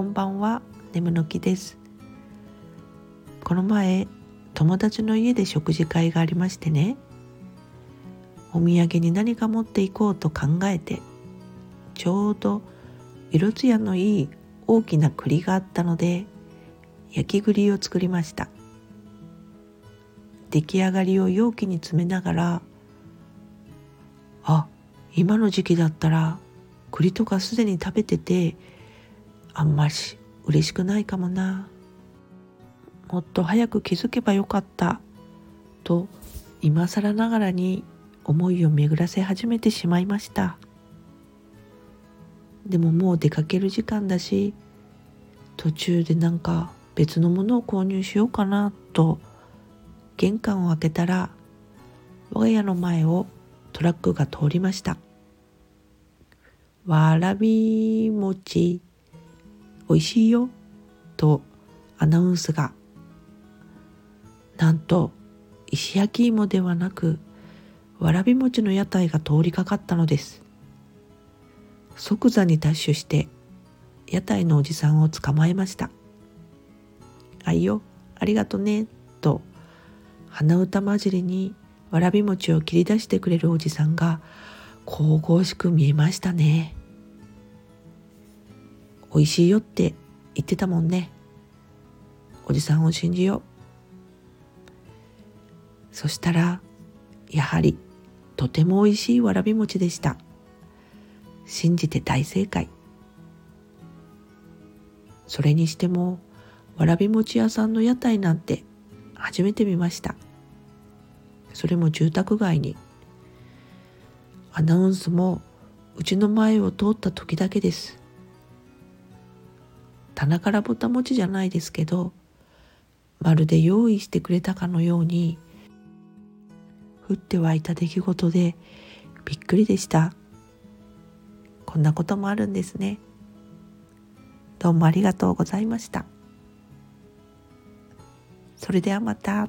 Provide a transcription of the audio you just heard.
こんばんは。眠の木です。この前友達の家で食事会がありましてね。お土産に何か持っていこうと考えてちょうど色艶のいい大きな栗があったので焼き栗を作りました。出来上がりを容器に詰めながらあ今の時期だったら栗とかすでに食べててあんまり嬉しくないかもな。もっと早く気づけばよかった。と今更ながらに思いを巡らせ始めてしまいました。でももう出かける時間だし途中でなんか別のものを購入しようかなと玄関を開けたら我が家の前をトラックが通りました。わらび餅美味しいよとアナウンスがなんと石焼き芋ではなくわらび餅の屋台が通りかかったのです。即座にダッシュして屋台のおじさんを捕まえましたあいよありがとねと鼻歌混じりにわらび餅を切り出してくれるおじさんが神々しく見えましたね。美味しいよって言ってたもんね。おじさんを信じよう。そしたらやはりとても美味しいわらび餅でした。信じて大正解。それにしてもわらび餅屋さんの屋台なんて初めて見ました。それも住宅街に。アナウンスもうちの前を通った時だけです。棚からぼた餅じゃないですけどまるで用意してくれたかのように降って湧いた出来事でびっくりでした。こんなこともあるんですね。どうもありがとうございました。それではまた。